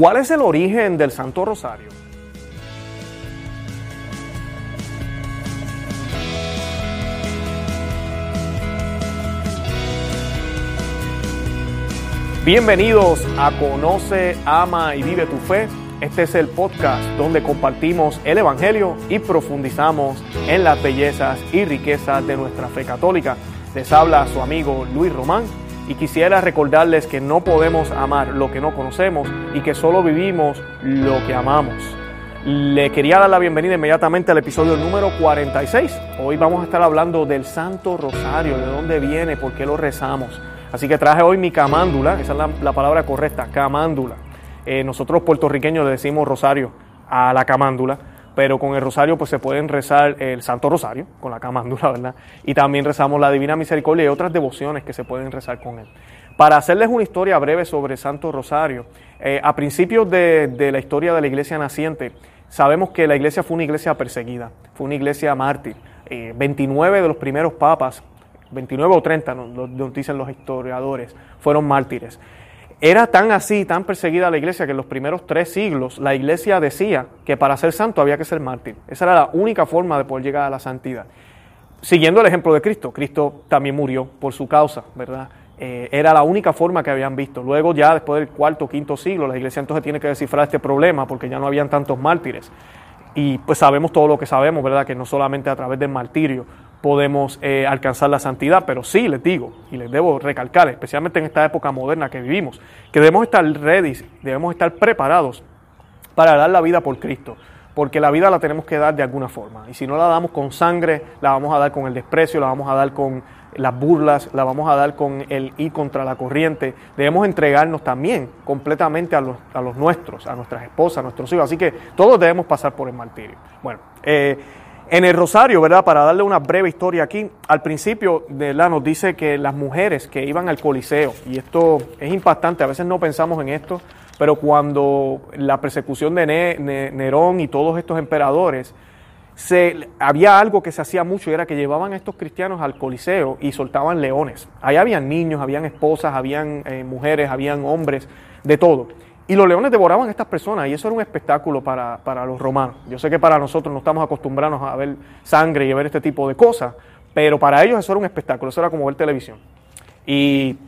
¿Cuál es el origen del Santo Rosario? Bienvenidos a Conoce, Ama y Vive tu Fe. Este es el podcast donde compartimos el Evangelio y profundizamos en las bellezas y riquezas de nuestra fe católica. Les habla su amigo Luis Román y quisiera recordarles que no podemos amar lo que no conocemos y que solo vivimos lo que amamos. Le quería dar la bienvenida inmediatamente al episodio número 46. Hoy vamos a estar hablando del Santo Rosario, de dónde viene, por qué lo rezamos. Así que traje hoy mi camándula, esa es la, palabra correcta, camándula. Eh, nosotros puertorriqueños le decimos rosario a la camándula, pero con el rosario pues se pueden rezar el Santo Rosario, con la camándula, ¿verdad? Y también rezamos la Divina Misericordia y otras devociones que se pueden rezar con él. Para hacerles una historia breve sobre el Santo Rosario, eh, a principios de, la historia de la iglesia naciente, sabemos que la iglesia fue una iglesia perseguida, fue una iglesia mártir. 29 eh, de los primeros papas 29 o 30, nos, dicen los historiadores, fueron mártires. Era tan así, tan perseguida la iglesia, que en los primeros tres siglos la iglesia decía que para ser santo había que ser mártir. Esa era la única forma de poder llegar a la santidad. Siguiendo el ejemplo de Cristo, Cristo también murió por su causa, ¿verdad? Eh, era la única forma que habían visto. Luego ya después del cuarto quinto siglo, la iglesia entonces tiene que descifrar este problema porque ya no habían tantos mártires. Y pues sabemos todo lo que sabemos, ¿verdad? Que no solamente a través del martirio podemos eh, alcanzar la santidad, pero sí les digo y les debo recalcar, especialmente en esta época moderna que vivimos, que debemos estar ready, debemos estar preparados para dar la vida por Cristo, porque la vida la tenemos que dar de alguna forma, y si no la damos con sangre, la vamos a dar con el desprecio, la vamos a dar con las burlas, la vamos a dar con el ir contra la corriente, debemos entregarnos también completamente a los, a los nuestros, a nuestras esposas, a nuestros hijos, así que todos debemos pasar por el martirio. Bueno, eh, en el Rosario, ¿verdad? Para darle una breve historia aquí, al principio la nos dice que las mujeres que iban al Coliseo, y esto es impactante, a veces no pensamos en esto, pero cuando la persecución de Nerón y todos estos emperadores, se, había algo que se hacía mucho y era que llevaban a estos cristianos al Coliseo y soltaban leones. Ahí habían niños, habían esposas, habían eh, mujeres, habían hombres, de todo. Y los leones devoraban a estas personas y eso era un espectáculo para, los romanos. Yo sé que para nosotros no estamos acostumbrados a ver sangre y a ver este tipo de cosas, pero para ellos eso era un espectáculo, eso era como ver televisión. Y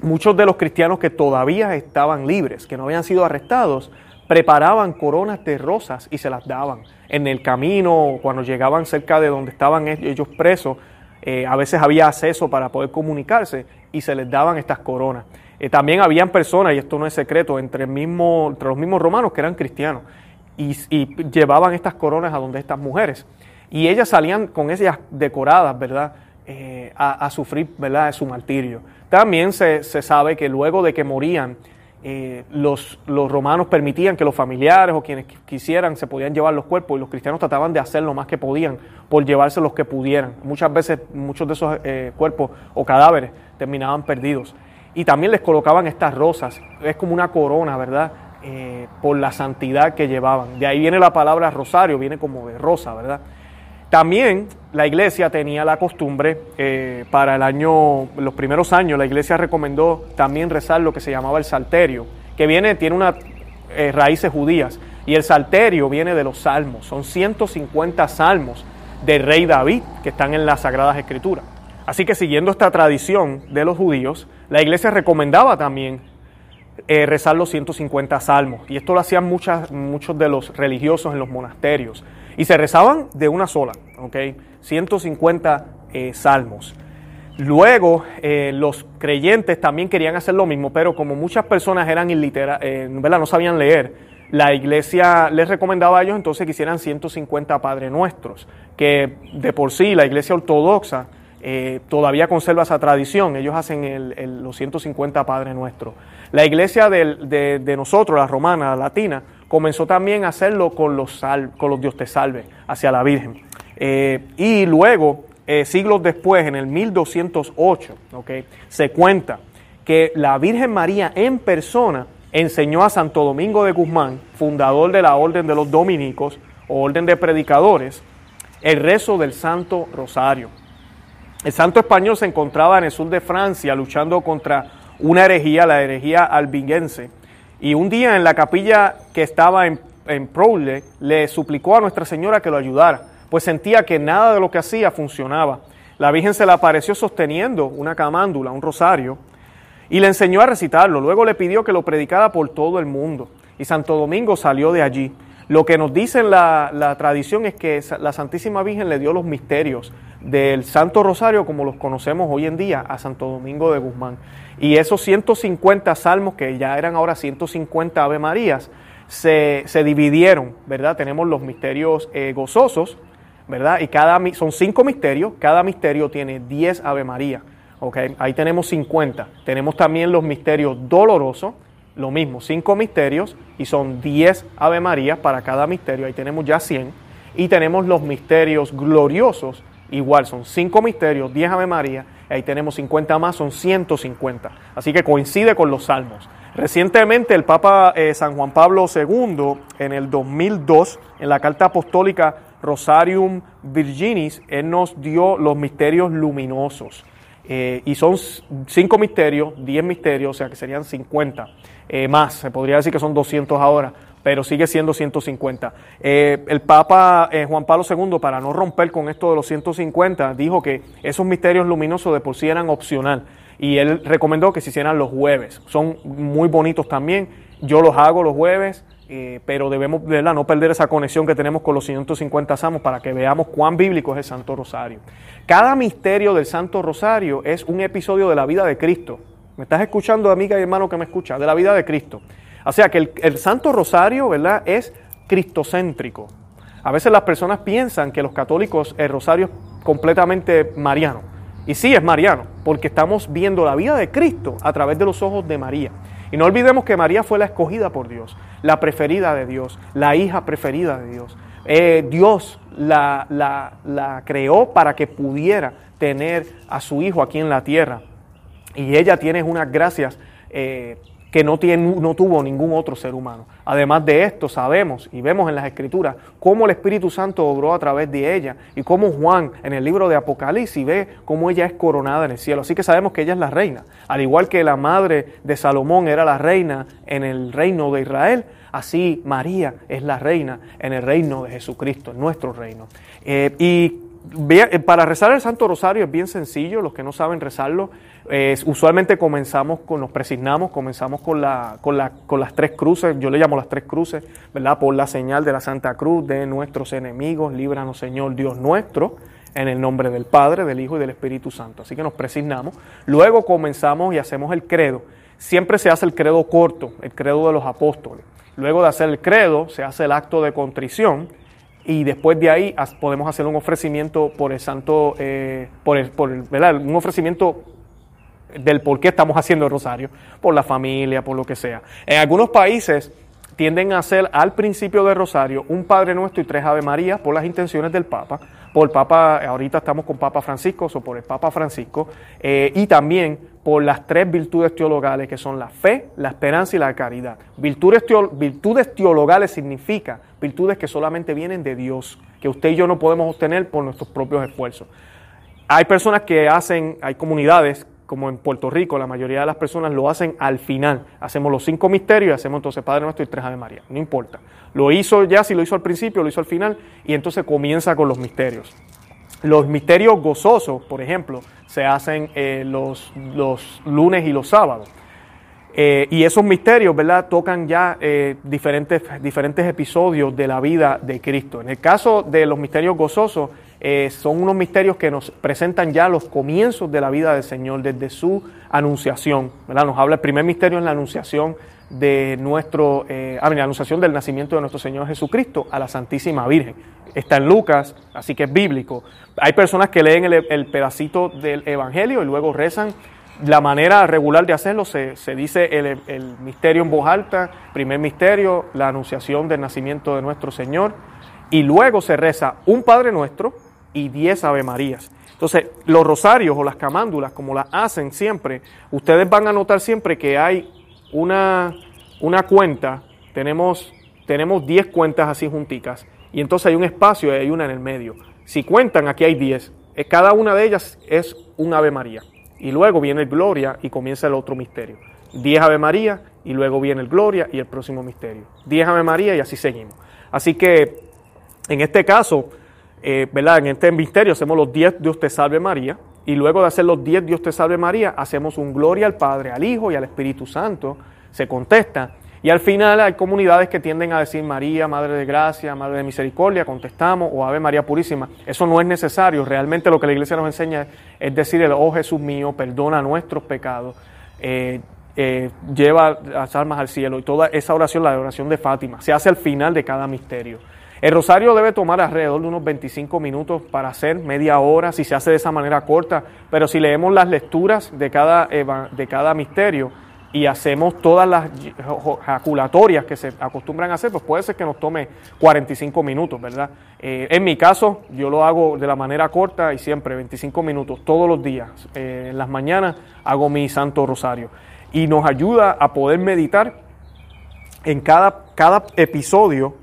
muchos de los cristianos que todavía estaban libres, que no habían sido arrestados, preparaban coronas de rosas y se las daban. En el camino, cuando llegaban cerca de donde estaban ellos presos, eh, a veces había acceso para poder comunicarse y se les daban estas coronas. Eh, también habían personas, y esto no es secreto, entre, los mismos romanos que eran cristianos y, llevaban estas coronas a donde estas mujeres. Y ellas salían con esas decoradas, ¿verdad? Eh, a, sufrir, ¿verdad? Su martirio. También se, sabe que luego de que morían, eh, los, los, romanos permitían que los familiares o quienes quisieran se podían llevar los cuerpos y los cristianos trataban de hacer lo más que podían por llevarse los que pudieran. Muchas veces muchos de esos cuerpos o cadáveres terminaban perdidos y también les colocaban estas rosas, es como una corona, ¿verdad? Eh, por la santidad que llevaban. De ahí viene la palabra rosario, viene como de rosa, ¿verdad? También la iglesia tenía la costumbre, eh, para el año, los primeros años, la iglesia recomendó también rezar lo que se llamaba el salterio, que viene, tiene unas eh, raíces judías, y el salterio viene de los salmos, son 150 salmos del rey David que están en las Sagradas Escrituras. Así que siguiendo esta tradición de los judíos, la iglesia recomendaba también eh, rezar los 150 salmos. Y esto lo hacían muchos de los religiosos en los monasterios. Y se rezaban de una sola, ¿ok? 150 eh, salmos. Luego, eh, los creyentes también querían hacer lo mismo, pero como muchas personas eran iliteradas, no sabían leer, la iglesia les recomendaba a ellos entonces que hicieran 150 Padre Nuestros, que de por sí la iglesia ortodoxa eh, todavía conserva esa tradición. Ellos hacen el, los 150 Padre Nuestro. La iglesia de, nosotros, la romana, la latina, comenzó también a hacerlo con los, con los Dios te salve hacia la Virgen. Eh, y luego, eh, siglos después, en el 1208, okay, se cuenta que la Virgen María en persona enseñó a Santo Domingo de Guzmán, fundador de la Orden de los Dominicos, o Orden de Predicadores, el rezo del Santo Rosario. El santo español se encontraba en el sur de Francia luchando contra una herejía, la herejía albinguense, Y un día en la capilla que estaba en, en Prole, le suplicó a Nuestra Señora que lo ayudara, pues sentía que nada de lo que hacía funcionaba. La Virgen se le apareció sosteniendo una camándula, un rosario, y le enseñó a recitarlo. Luego le pidió que lo predicara por todo el mundo. Y Santo Domingo salió de allí. Lo que nos dice la, tradición es que la Santísima Virgen le dio los misterios del Santo Rosario como los conocemos hoy en día a Santo Domingo de Guzmán. Y esos 150 salmos, que ya eran ahora 150 Ave Marías, se, se dividieron, ¿verdad? Tenemos los misterios eh, gozosos, ¿verdad? Y cada, son cinco misterios, cada misterio tiene 10 Ave María. Okay, ahí tenemos 50. Tenemos también los misterios dolorosos, lo mismo, cinco misterios y son 10 Ave Marías para cada misterio, ahí tenemos ya 100. Y tenemos los misterios gloriosos, igual son cinco misterios, 10 Ave María, ahí tenemos 50 más, son 150. Así que coincide con los salmos. Recientemente el Papa eh, San Juan Pablo II, en el 2002, en la carta apostólica Rosarium Virginis, él nos dio los misterios luminosos. Eh, y son cinco misterios, 10 misterios, o sea que serían 50 eh, más. Se podría decir que son 200 ahora, pero sigue siendo 150. Eh, el Papa Juan Pablo II, para no romper con esto de los 150, dijo que esos misterios luminosos de por sí eran opcional y él recomendó que se hicieran los jueves. Son muy bonitos también. Yo los hago los jueves. Eh, pero debemos ¿verdad? no perder esa conexión que tenemos con los 150 salmos para que veamos cuán bíblico es el Santo Rosario. Cada misterio del Santo Rosario es un episodio de la vida de Cristo. ¿Me estás escuchando, amiga y hermano que me escucha? De la vida de Cristo. O sea que el, Santo Rosario ¿verdad? es cristocéntrico. A veces las personas piensan que los católicos el Rosario es completamente mariano. Y sí es mariano, porque estamos viendo la vida de Cristo a través de los ojos de María. Y no olvidemos que María fue la escogida por Dios, la preferida de Dios, la hija preferida de Dios. Eh, Dios la, la, creó para que pudiera tener a su hijo aquí en la tierra. Y ella tiene unas gracias eh, que no, tiene, no tuvo ningún otro ser humano. Además de esto, sabemos y vemos en las Escrituras cómo el Espíritu Santo obró a través de ella y cómo Juan en el libro de Apocalipsis ve cómo ella es coronada en el cielo. Así que sabemos que ella es la reina. Al igual que la madre de Salomón era la reina en el reino de Israel, así María es la reina en el reino de Jesucristo, en nuestro reino. Eh, y eh, para rezar el Santo Rosario es bien sencillo, los que no saben rezarlo, usualmente comenzamos con, nos presignamos, comenzamos con las tres cruces, yo le llamo las tres cruces, ¿verdad? Por la señal de la Santa Cruz de nuestros enemigos, líbranos Señor Dios nuestro, en el nombre del Padre, del Hijo y del Espíritu Santo. Así que nos presignamos. Luego comenzamos y hacemos el credo. Siempre se hace el credo corto, el credo de los apóstoles. Luego de hacer el credo, se hace el acto de contrición y después de ahí podemos hacer un ofrecimiento por el santo, eh, por el, por el, ¿verdad? un ofrecimiento del por qué estamos haciendo el rosario, por la familia, por lo que sea. En algunos países tienden a hacer al principio del rosario un Padre Nuestro y tres Ave María por las intenciones del Papa, por el Papa, ahorita estamos con Papa Francisco, o por el Papa Francisco, eh, y también por las tres virtudes teologales que son la fe, la esperanza y la caridad. Virtudes, teologales significa virtudes que solamente vienen de Dios, que usted y yo no podemos obtener por nuestros propios esfuerzos. Hay personas que hacen, hay comunidades como en Puerto Rico, la mayoría de las personas lo hacen al final. Hacemos los cinco misterios y hacemos entonces Padre Nuestro y tres Ave María. No importa. Lo hizo ya, si lo hizo al principio, lo hizo al final, y entonces comienza con los misterios. Los misterios gozosos, por ejemplo, se hacen eh, los, los lunes y los sábados. Eh, y esos misterios, ¿verdad?, tocan ya eh, diferentes, diferentes episodios de la vida de Cristo. En el caso de los misterios gozosos, son unos misterios que nos presentan ya los comienzos de la vida del Señor desde su anunciación. ¿verdad? Nos habla el primer misterio en la anunciación de nuestro, eh, anunciación del nacimiento de nuestro Señor Jesucristo a la Santísima Virgen. Está en Lucas, así que es bíblico. Hay personas que leen el, pedacito del Evangelio y luego rezan. La manera regular de hacerlo se, se dice el, el misterio en voz alta, primer misterio, la anunciación del nacimiento de nuestro Señor, y luego se reza un Padre Nuestro, y 10 Ave Marías. Entonces, los rosarios o las camándulas, como las hacen siempre, ustedes van a notar siempre que hay una, una cuenta, tenemos, tenemos 10 cuentas así junticas, y entonces hay un espacio y hay una en el medio. Si cuentan, aquí hay 10. Eh, cada una de ellas es un Ave María. Y luego viene el Gloria y comienza el otro misterio. 10 Ave María y luego viene el Gloria y el próximo misterio. Diez Ave María y así seguimos. Así que en este caso, eh, ¿verdad? En este misterio hacemos los diez Dios te salve María y luego de hacer los diez Dios te salve María, hacemos un Gloria al Padre, al Hijo y al Espíritu Santo. Se contesta y al final hay comunidades que tienden a decir María, Madre de Gracia, Madre de Misericordia, contestamos, o Ave María Purísima. Eso no es necesario. Realmente lo que la iglesia nos enseña es decir, oh Jesús mío, perdona nuestros pecados, eh, eh, lleva las almas al cielo. Y toda esa oración, la oración de Fátima, se hace al final de cada misterio. El rosario debe tomar alrededor de unos 25 minutos para hacer, media hora, si se hace de esa manera corta, pero si leemos las lecturas de cada, de cada misterio, y hacemos todas las jaculatorias que se acostumbran a hacer, pues puede ser que nos tome 45 minutos, ¿verdad? Eh, en mi caso, yo lo hago de la manera corta y siempre 25 minutos, todos los días. Eh, en las mañanas hago mi Santo Rosario. Y nos ayuda a poder meditar en cada, cada episodio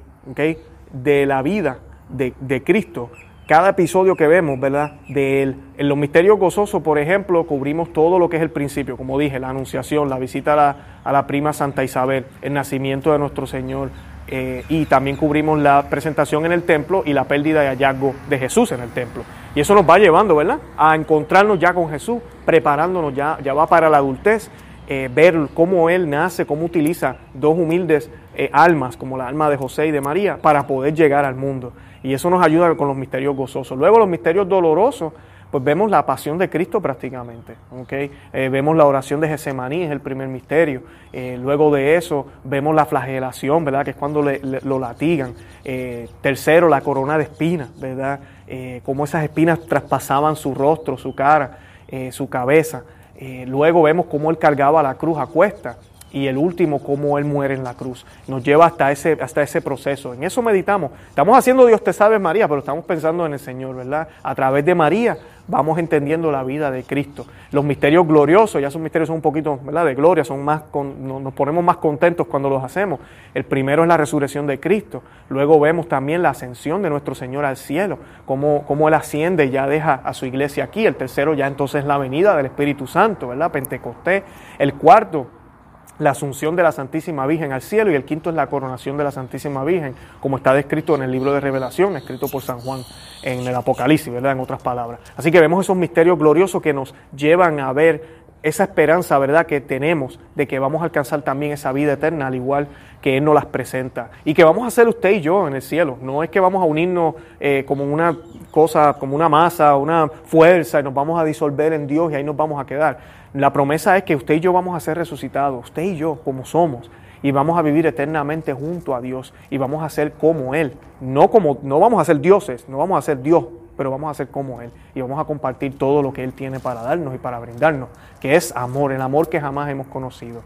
de la vida de, de Cristo cada episodio que vemos, ¿verdad? De él. En los misterios gozosos, por ejemplo, cubrimos todo lo que es el principio, como dije, la anunciación, la visita a la, prima Santa Isabel, el nacimiento de nuestro Señor, eh, y también cubrimos la presentación en el templo y la pérdida de hallazgo de Jesús en el templo. Y eso nos va llevando, ¿verdad? A encontrarnos ya con Jesús, preparándonos ya, ya va para la adultez, eh, ver cómo Él nace, cómo utiliza dos humildes eh, almas, como la alma de José y de María, para poder llegar al mundo. Y eso nos ayuda con los misterios gozosos. Luego los misterios dolorosos, pues vemos la pasión de Cristo prácticamente. Eh, vemos la oración de Gesemaní, es el primer misterio. Luego de eso vemos la flagelación, ¿verdad? Que es cuando lo latigan. Tercero, la corona de espinas, ¿verdad? cómo esas espinas traspasaban su rostro, su cara, su cabeza. Luego vemos cómo él cargaba la cruz a cuesta y el último, cómo Él muere en la cruz. Nos lleva hasta ese, hasta ese proceso. En eso meditamos. Estamos haciendo Dios te salve María, pero estamos pensando en el Señor, ¿verdad? A través de María vamos entendiendo la vida de Cristo. Los misterios gloriosos, ya esos misterios son un poquito, ¿verdad? De gloria, son más, nos ponemos más contentos cuando los hacemos. El primero es la resurrección de Cristo. Luego vemos también la ascensión de nuestro Señor al cielo, cómo, cómo Él asciende y ya deja a su iglesia aquí. El tercero ya entonces la venida del Espíritu Santo, ¿verdad? Pentecostés. El cuarto, la asunción de la Santísima Virgen al cielo y el quinto es la coronación de la Santísima Virgen, como está descrito en el libro de Revelación, escrito por San Juan en el Apocalipsis, ¿verdad? En otras palabras. Así que vemos esos misterios gloriosos que nos llevan a ver esa esperanza, ¿verdad?, que tenemos de que vamos a alcanzar también esa vida eterna, al igual que Él nos las presenta. Y que vamos a ser usted y yo en el cielo. No es que vamos a unirnos eh, como una cosa, como una masa, una fuerza, y nos vamos a disolver en Dios y ahí nos vamos a quedar la promesa es que usted y yo vamos a ser resucitados, usted y yo como somos, y vamos a vivir eternamente junto a Dios y vamos a ser como Él. No, como, no vamos a ser dioses, no vamos a ser Dios, pero vamos a ser como Él y vamos a compartir todo lo que Él tiene para darnos y para brindarnos, que es amor, el amor que jamás hemos conocido.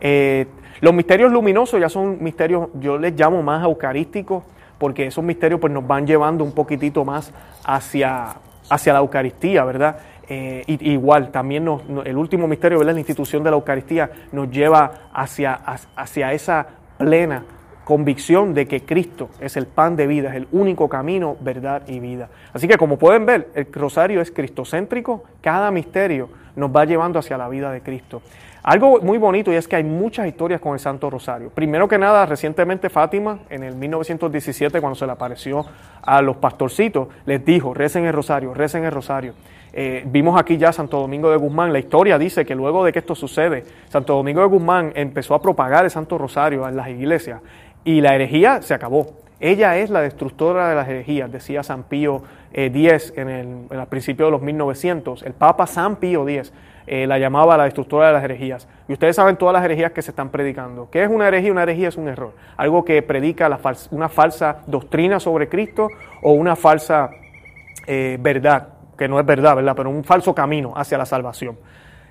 Eh, los misterios luminosos ya son misterios, yo les llamo más eucarísticos, porque esos misterios pues, nos van llevando un poquitito más hacia, hacia la Eucaristía, ¿verdad? Eh, igual, también el último misterio, ¿verdad? la institución de la Eucaristía, nos lleva hacia, hacia esa plena convicción de que Cristo es el pan de vida, es el único camino, verdad y vida. Así que como pueden ver, el rosario es cristocéntrico, cada misterio nos va llevando hacia la vida de Cristo. Algo muy bonito y es que hay muchas historias con el Santo Rosario. Primero que nada, recientemente Fátima, en el 1917, cuando se le apareció a los pastorcitos, les dijo, recen el Rosario, recen el Rosario. Eh, vimos aquí ya Santo Domingo de Guzmán, la historia dice que luego de que esto sucede, Santo Domingo de Guzmán empezó a propagar el Santo Rosario en las iglesias y la herejía se acabó. Ella es la destructora de las herejías, decía San Pío X eh, en el, principio de los 1900. El Papa San Pío X eh, la llamaba la destructora de las herejías. Y ustedes saben todas las herejías que se están predicando. ¿Qué es una herejía? Una herejía es un error. Algo que predica una falsa doctrina sobre Cristo o una falsa verdad que no es verdad, ¿verdad? Pero un falso camino hacia la salvación.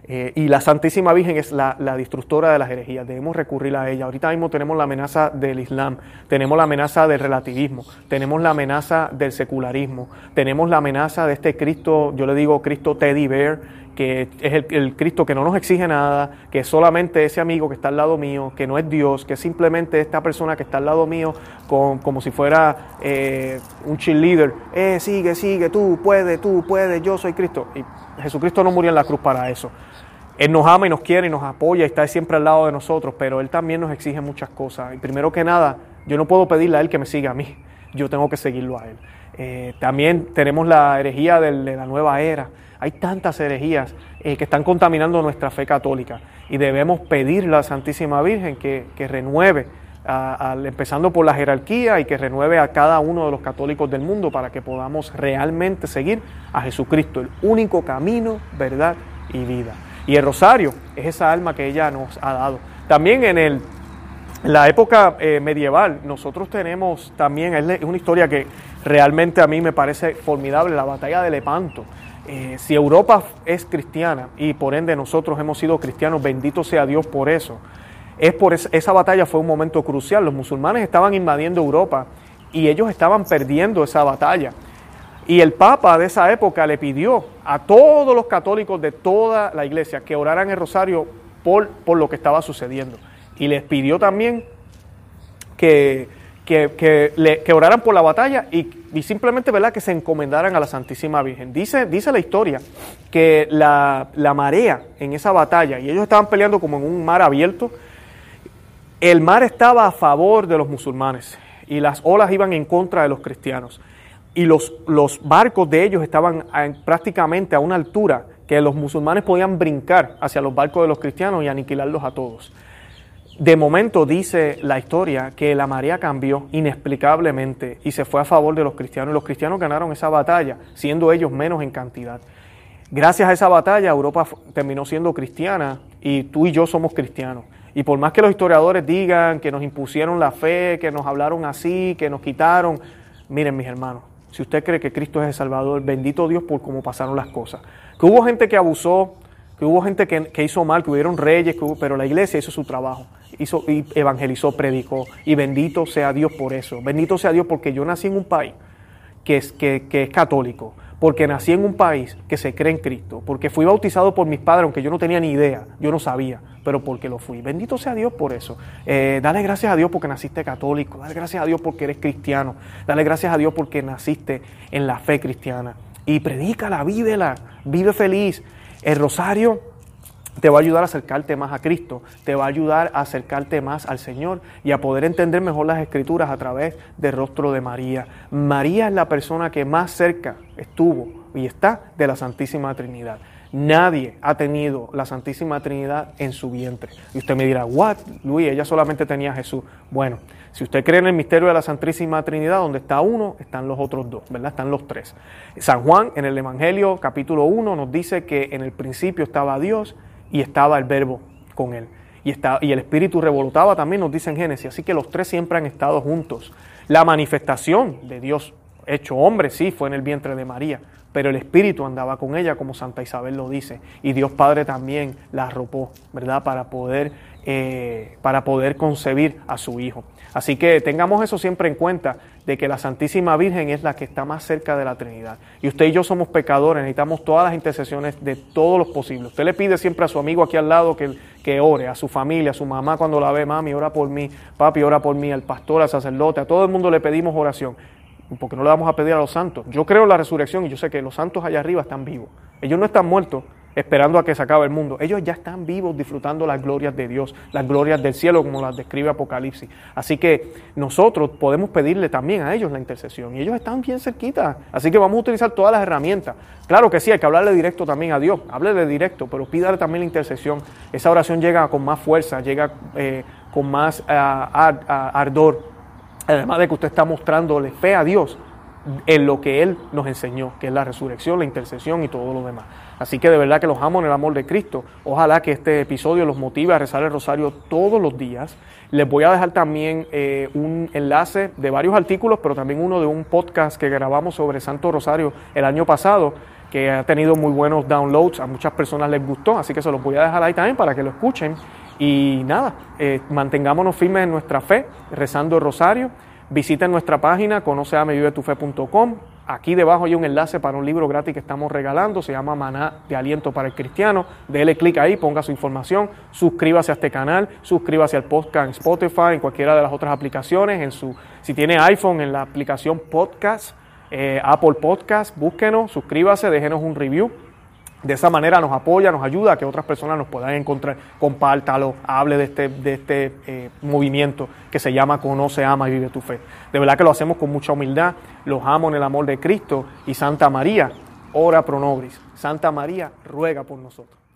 Eh, y la Santísima Virgen es la, la, destructora de las herejías, debemos recurrir a ella. Ahorita mismo tenemos la amenaza del Islam, tenemos la amenaza del relativismo, tenemos la amenaza del secularismo, tenemos la amenaza de este Cristo, yo le digo Cristo Teddy Bear, que es el, Cristo que no nos exige nada, que es solamente ese amigo que está al lado mío, que no es Dios, que es simplemente esta persona que está al lado mío con, como si fuera eh, un cheerleader. Eh, sigue, sigue, tú puedes, tú puedes, yo soy Cristo. Y Jesucristo no murió en la cruz para eso. Él nos ama y nos quiere y nos apoya y está siempre al lado de nosotros, pero Él también nos exige muchas cosas. Y primero que nada, yo no puedo pedirle a Él que me siga a mí, yo tengo que seguirlo a Él. Eh, también tenemos la herejía de la nueva era. Hay tantas herejías eh, que están contaminando nuestra fe católica y debemos pedirle a la Santísima Virgen que, renueve, empezando por la jerarquía y que renueve a cada uno de los católicos del mundo para que podamos realmente seguir a Jesucristo, el único camino, verdad y vida. Y el rosario es esa alma que ella nos ha dado. También en el la época eh, medieval, nosotros tenemos también, es una historia que realmente a mí me parece formidable, la batalla de Lepanto. Eh, si Europa es cristiana y por ende nosotros hemos sido cristianos, bendito sea Dios por eso. Es por esa batalla fue un momento crucial. Los musulmanes estaban invadiendo Europa y ellos estaban perdiendo esa batalla. Y el Papa de esa época le pidió a todos los católicos de toda la iglesia que oraran el rosario por, por lo que estaba sucediendo y les pidió también que, que, oraran por la batalla y, simplemente ¿verdad? que se encomendaran a la Santísima Virgen. Dice, dice la historia que la, la marea en esa batalla, y ellos estaban peleando como en un mar abierto, el mar estaba a favor de los musulmanes y las olas iban en contra de los cristianos. Y los, los barcos de ellos estaban prácticamente a una altura que los musulmanes podían brincar hacia los barcos de los cristianos y aniquilarlos a todos. De momento dice la historia que la marea cambió inexplicablemente y se fue a favor de los cristianos. Y los cristianos ganaron esa batalla, siendo ellos menos en cantidad. Gracias a esa batalla, Europa terminó siendo cristiana y tú y yo somos cristianos. Y por más que los historiadores digan que nos impusieron la fe, que nos hablaron así, que nos quitaron, miren mis hermanos, si usted cree que Cristo es el Salvador, bendito Dios por cómo pasaron las cosas. Que hubo gente que abusó, que hubo gente que, hizo mal, que hubieron reyes, pero la iglesia hizo su trabajo, hizo, y evangelizó, predicó, y bendito sea Dios por eso. Bendito sea Dios porque yo nací en un país que es, que, es católico, porque nací en un país que se cree en Cristo, porque fui bautizado por mis padres, aunque yo no tenía ni idea, yo no sabía, pero porque lo fui. Bendito sea Dios por eso. Eh, dale gracias a Dios porque naciste católico, dale gracias a Dios porque eres cristiano, dale gracias a Dios porque naciste en la fe cristiana. Y predícala, vívela, vive feliz. El rosario te va a ayudar a acercarte más a Cristo, te va a ayudar a acercarte más al Señor y a poder entender mejor las escrituras a través del rostro de María. María es la persona que más cerca estuvo y está de la Santísima Trinidad. Nadie ha tenido la Santísima Trinidad en su vientre. Y usted me dirá, ¿what? Luis, ella solamente tenía a Jesús. Bueno, si usted cree en el misterio de la Santísima Trinidad, donde está uno, están los otros dos, ¿verdad? Están los tres. San Juan, en el Evangelio capítulo 1, nos dice que en el principio estaba Dios y estaba el Verbo con él. Y, está, y el Espíritu revolotaba también, nos dice en Génesis. Así que los tres siempre han estado juntos. La manifestación de Dios hecho hombre, sí, fue en el vientre de María pero el Espíritu andaba con ella, como Santa Isabel lo dice, y Dios Padre también la arropó, ¿verdad? Para poder, eh, para poder concebir a su Hijo. Así que tengamos eso siempre en cuenta, de que la Santísima Virgen es la que está más cerca de la Trinidad. Y usted y yo somos pecadores, necesitamos todas las intercesiones de todos los posibles. Usted le pide siempre a su amigo aquí al lado que, que ore, a su familia, a su mamá cuando la ve, mami, ora por mí, papi, ora por mí, al pastor, al sacerdote, a todo el mundo le pedimos oración porque no le vamos a pedir a los santos. Yo creo en la resurrección y yo sé que los santos allá arriba están vivos. Ellos no están muertos esperando a que se acabe el mundo. Ellos ya están vivos disfrutando las glorias de Dios, las glorias del cielo como las describe Apocalipsis. Así que nosotros podemos pedirle también a ellos la intercesión y ellos están bien cerquita. Así que vamos a utilizar todas las herramientas. Claro que sí, hay que hablarle directo también a Dios, háblele directo, pero pídale también la intercesión. Esa oración llega con más fuerza, llega eh, con más ah, ardor Además de que usted está mostrándole fe a Dios en lo que Él nos enseñó, que es la resurrección, la intercesión y todo lo demás. Así que de verdad que los amo en el amor de Cristo. Ojalá que este episodio los motive a rezar el rosario todos los días. Les voy a dejar también eh, un enlace de varios artículos, pero también uno de un podcast que grabamos sobre Santo Rosario el año pasado, que ha tenido muy buenos downloads, a muchas personas les gustó, así que se los voy a dejar ahí también para que lo escuchen. Y nada, eh, mantengámonos firmes en nuestra fe, rezando el rosario. Visiten nuestra página, conoceamevivetufe.com. Aquí debajo hay un enlace para un libro gratis que estamos regalando, se llama Maná de Aliento para el Cristiano. Dele clic ahí, ponga su información, suscríbase a este canal, suscríbase al podcast en Spotify, en cualquiera de las otras aplicaciones, en su, si tiene iPhone, en la aplicación Podcast, eh, Apple Podcast, búsquenos, suscríbase, déjenos un review De esa manera nos apoya, nos ayuda a que otras personas nos puedan encontrar. Compártalo, hable de este, de este eh, movimiento que se llama Conoce, Ama y Vive tu Fe. De verdad que lo hacemos con mucha humildad. Los amo en el amor de Cristo. Y Santa María, ora pro nobis. Santa María, ruega por nosotros.